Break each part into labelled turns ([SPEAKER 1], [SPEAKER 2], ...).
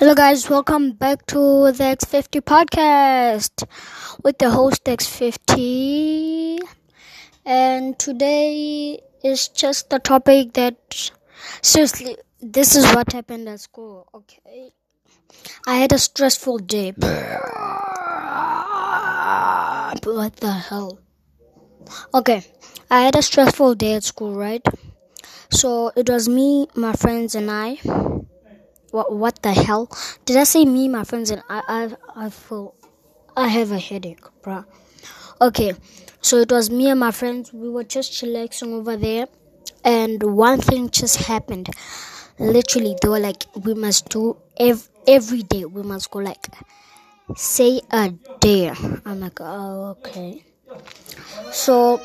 [SPEAKER 1] Hello, guys. Welcome back to the X50 podcast with the host X50. And today is just the topic that seriously, this is what happened at school. Okay, I had a stressful day. What the hell? Okay, I had a stressful day at school, right? So it was me, my friends, and I what what the hell? Did I say me, my friends, and I I I feel I have a headache, bruh. Okay, so it was me and my friends. We were just chillaxing over there, and one thing just happened. Literally, they were like, "We must do ev- every day. We must go like say a dare." I'm like, "Oh, okay." So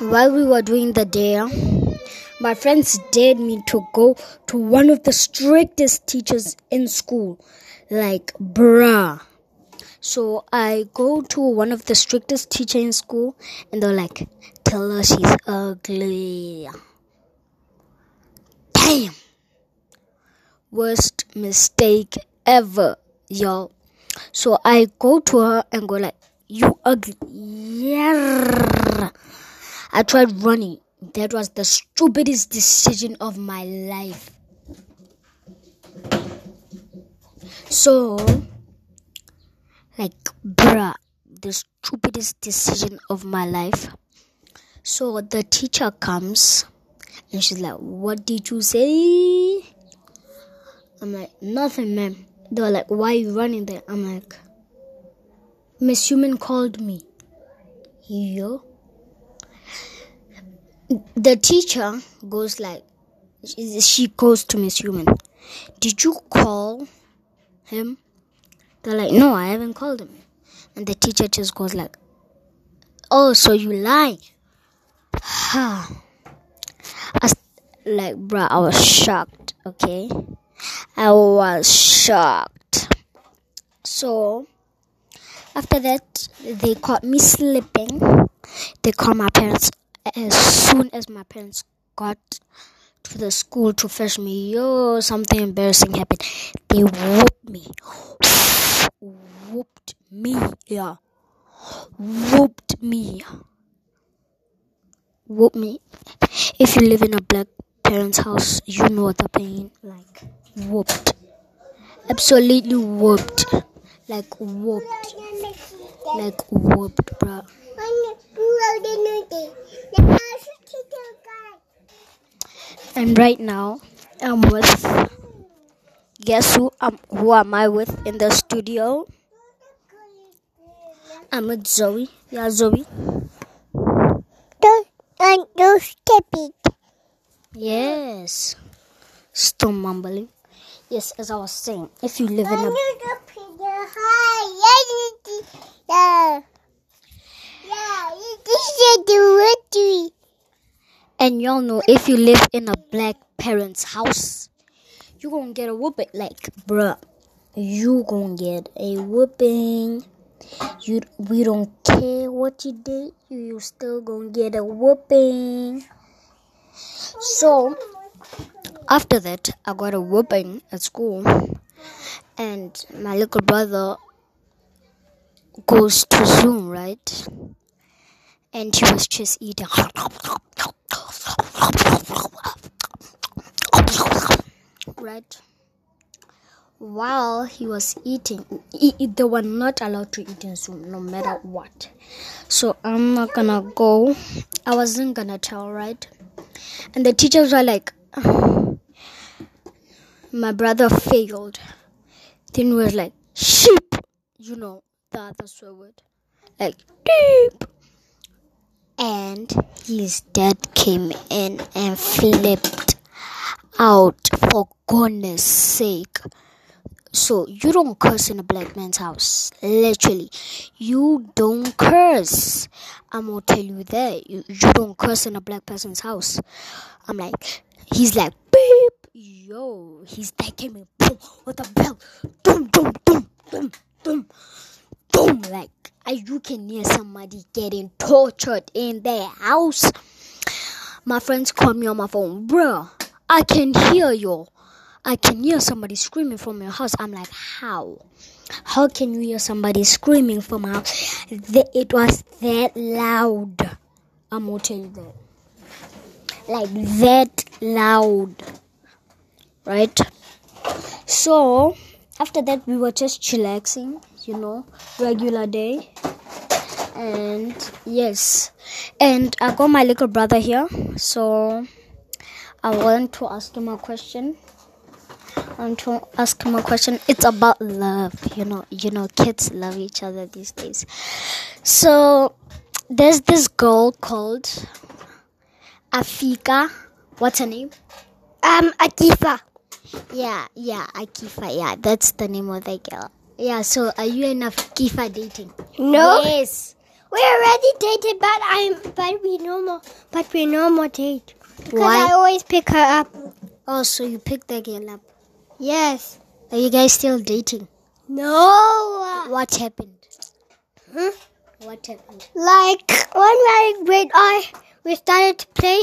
[SPEAKER 1] while we were doing the dare my friends dared me to go to one of the strictest teachers in school. Like, bruh. So I go to one of the strictest teachers in school, and they're like, tell her she's ugly. Damn. Worst mistake ever, y'all. So I go to her and go like, you ugly. Yeah. I tried running that was the stupidest decision of my life. So, like, bruh, the stupidest decision of my life. So the teacher comes and she's like, What did you say? I'm like, Nothing, ma'am. They were like, Why are you running there? I'm like, Miss Human called me. Yo the teacher goes like she goes to miss human. Did you call him? They're like no i haven't called him. And the teacher just goes like oh so you lie ha like bruh i was shocked okay? I was shocked. So after that they caught me sleeping they called my parents as soon as my parents got to the school to fetch me, yo, something embarrassing happened. They whooped me. whooped me, yeah. Whooped me. Whooped me. If you live in a black parent's house, you know what the pain like. Whooped. Absolutely whooped. Like whooped. Like whooped, bruh. And right now, I'm with. Guess who? Um, who am I with in the studio? I'm with Zoe. Yeah, Zoe.
[SPEAKER 2] Don't don't skip it.
[SPEAKER 1] Yes. Still mumbling. Yes, as I was saying, if you live in a And y'all know if you live in a black parent's house, you gonna get a whooping. Like, bruh, you gonna get a whooping. You, we don't care what you did, you still gonna get a whooping. So, after that, I got a whooping at school, and my little brother goes to Zoom, right? And he was just eating. Right? While he was eating, they were not allowed to eat in Zoom no matter what. So I'm not gonna go. I wasn't gonna tell, right? And the teachers were like, my brother failed. Then we was like, sheep, you know, the other swear word. Like, deep. And his dad came in and flipped out for goodness sake. So you don't curse in a black man's house. Literally. You don't curse. I'm gonna tell you that. You, you don't curse in a black person's house. I'm like, he's like, beep. Yo, his dad came in, with a belt. Boom, boom, you can hear somebody getting tortured in their house. My friends call me on my phone, bro. I can hear you. I can hear somebody screaming from your house. I'm like, how? How can you hear somebody screaming from my house? The- It was that loud. I'm gonna tell you that. Like that loud. Right? So, after that, we were just chillaxing, you know, regular day. And yes, and I got my little brother here, so I want to ask him a question. I want to ask him a question. It's about love, you know. You know, kids love each other these days. So there's this girl called Afika. What's her name?
[SPEAKER 2] Um, Akifa.
[SPEAKER 1] Yeah, yeah, Akifa. Yeah, that's the name of the girl. Yeah. So are you and Akifa dating?
[SPEAKER 2] No,
[SPEAKER 1] Yes.
[SPEAKER 2] we already dated, but I'm, but we no more, but we no more date. Because I always pick her up.
[SPEAKER 1] Oh, so you pick the girl up.
[SPEAKER 2] Yes.
[SPEAKER 1] Are you guys still dating?
[SPEAKER 2] No.
[SPEAKER 1] What happened?
[SPEAKER 2] Huh?
[SPEAKER 1] What happened?
[SPEAKER 2] Like when I grade I we started to play,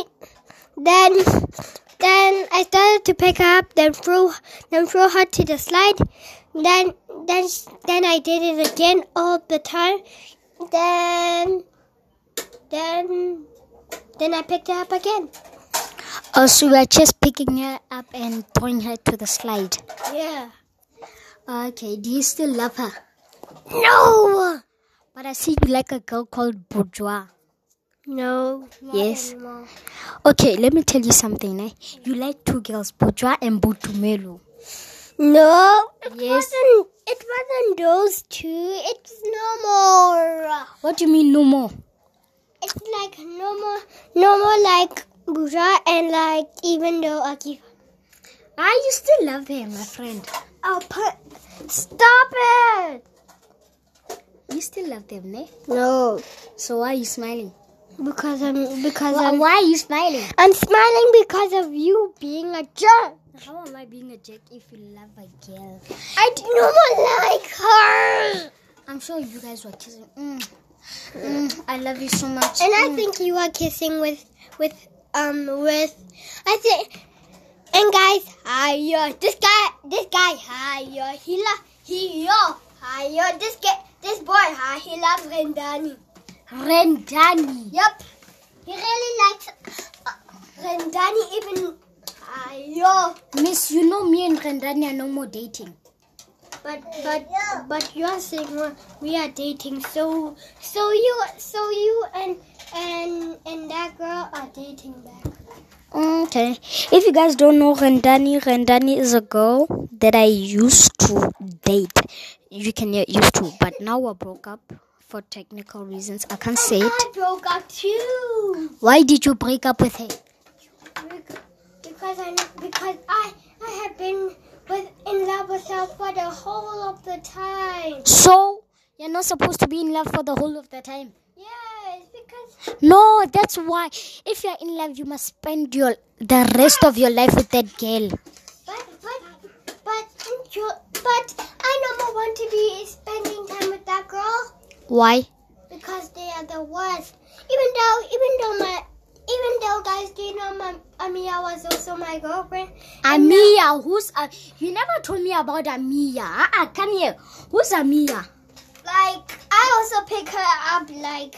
[SPEAKER 2] then then I started to pick her up, then throw then throw her to the slide, then then then I did it again all the time, then then then I picked her up again.
[SPEAKER 1] Oh, so you are just picking her up and throwing her to the slide.
[SPEAKER 2] Yeah.
[SPEAKER 1] Okay, do you still love her?
[SPEAKER 2] No.
[SPEAKER 1] But I see you like a girl called Bourgeois.
[SPEAKER 2] No.
[SPEAKER 1] Yes. Okay, let me tell you something. Eh? You like two girls, Bourgeois and Butumelu.
[SPEAKER 2] No. It
[SPEAKER 1] Yes.
[SPEAKER 2] wasn't. It wasn't those two. It's no more.
[SPEAKER 1] What do you mean no more?
[SPEAKER 2] It's like no more, no more like Buja and like even though Akifa.
[SPEAKER 1] Ah, you still love them, my friend.
[SPEAKER 2] Oh, put, stop it!
[SPEAKER 1] You still love them, ne?
[SPEAKER 2] No,
[SPEAKER 1] So why are you smiling?
[SPEAKER 2] Because I'm because
[SPEAKER 1] Why,
[SPEAKER 2] I'm
[SPEAKER 1] why are you smiling?
[SPEAKER 2] I'm smiling because of you being a jerk.
[SPEAKER 1] How am I being a jerk if you love a girl?
[SPEAKER 2] I do not like her,
[SPEAKER 1] I'm sure you guys were kissing. Mm. Mm, I love you so much.
[SPEAKER 2] and I
[SPEAKER 1] Mm.
[SPEAKER 2] think you are kissing with with um with I think. And guys, hiya, this guy, this guy, hiya, he love, he yo, hiya, this guy, this boy, hi, he loves Rendani.
[SPEAKER 1] Rendani.
[SPEAKER 2] Yep. He really likes uh, Rendani even Ayo.
[SPEAKER 1] Miss, you know me and Rendani are no more dating.
[SPEAKER 2] But but but you're saying we're- dating so so you so you and and and that girl are dating back.
[SPEAKER 1] Okay. If you guys don't know Rendani, Rendani is a girl that I used to date. You can hear used to, but now we're broke up for technical reasons. I can't say it.
[SPEAKER 2] I broke up too.
[SPEAKER 1] Why did you break up with her?
[SPEAKER 2] Bec- Because I because I I have been with in love with her for the whole of the time.
[SPEAKER 1] So, you're not supposed to be in love for the whole of the time.
[SPEAKER 2] Yes, because
[SPEAKER 1] No, that's why. If you're in love, you must spend your the rest of your life with that girl.
[SPEAKER 2] But but but you but I never want to be spending time with that girl
[SPEAKER 1] Why?
[SPEAKER 2] because they are the worst. Even though even though my even though guys do you know my Amia was also my girlfriend.
[SPEAKER 1] Amia, who's uh, you never told me about Amia. Uh-uh, ah, come here. Who's Amia?
[SPEAKER 2] Like I also pick her up like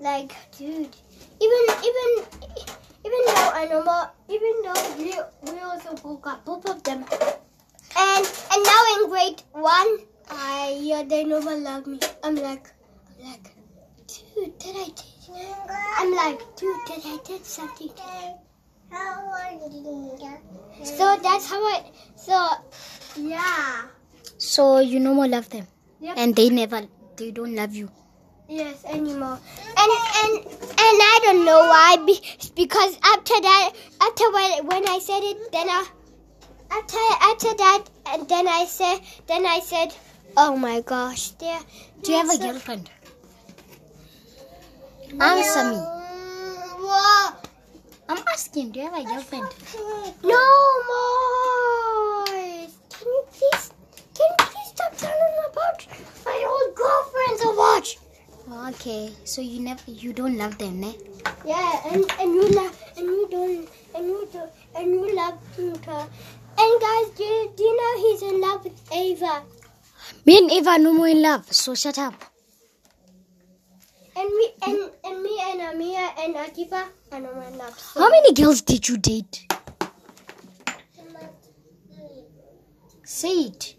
[SPEAKER 2] like dude. Even even even though I know more even though we we also broke up both of them. And and now in grade one I yeah they never love me. I'm like like dude did I did I'm like dude did I did something? So that's how I so yeah.
[SPEAKER 1] So you no more love them,
[SPEAKER 2] Yep.
[SPEAKER 1] and they never, they don't love you.
[SPEAKER 2] Yes, anymore. And and and I don't know why. Be, because after that, after when when I said it, then I after after that, and then I said then I said, oh my gosh, there.
[SPEAKER 1] Do you have a girlfriend? Answer me. I'm asking. Do you have a girlfriend?
[SPEAKER 2] No more. Can you please? Can you please stop telling about my old girlfriends or what?
[SPEAKER 1] Okay. So you never, you don't love them, ne?
[SPEAKER 2] Yeah, and and you love and you don't and you do and you love her. And guys, do you, do you know he's in love with Ava?
[SPEAKER 1] Me and are no more in love, so shut up.
[SPEAKER 2] And me and, and me and Amia and Akiba no love. So-
[SPEAKER 1] How many girls did you date? Say it.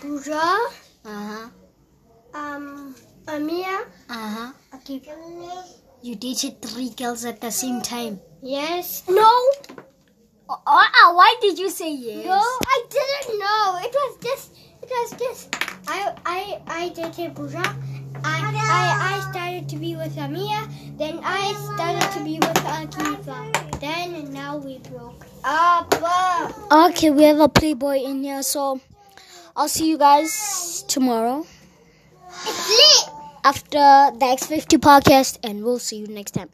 [SPEAKER 2] Pooja,
[SPEAKER 1] Uh huh.
[SPEAKER 2] um, Amia,
[SPEAKER 1] Uh huh.
[SPEAKER 2] Akiba.
[SPEAKER 1] You dated three girls at the same time.
[SPEAKER 2] Yes. No.
[SPEAKER 1] Oh, oh, why did you say yes?
[SPEAKER 2] No, I didn't know. It was just. It was just. I I I dated Pooja. I, I I started to be with Amia. Then I started to be with Akiva. Then now we broke up.
[SPEAKER 1] Okay, we have a playboy in here, so I'll see you guys tomorrow
[SPEAKER 2] It's lit.
[SPEAKER 1] after the X50 podcast, and we'll see you next time.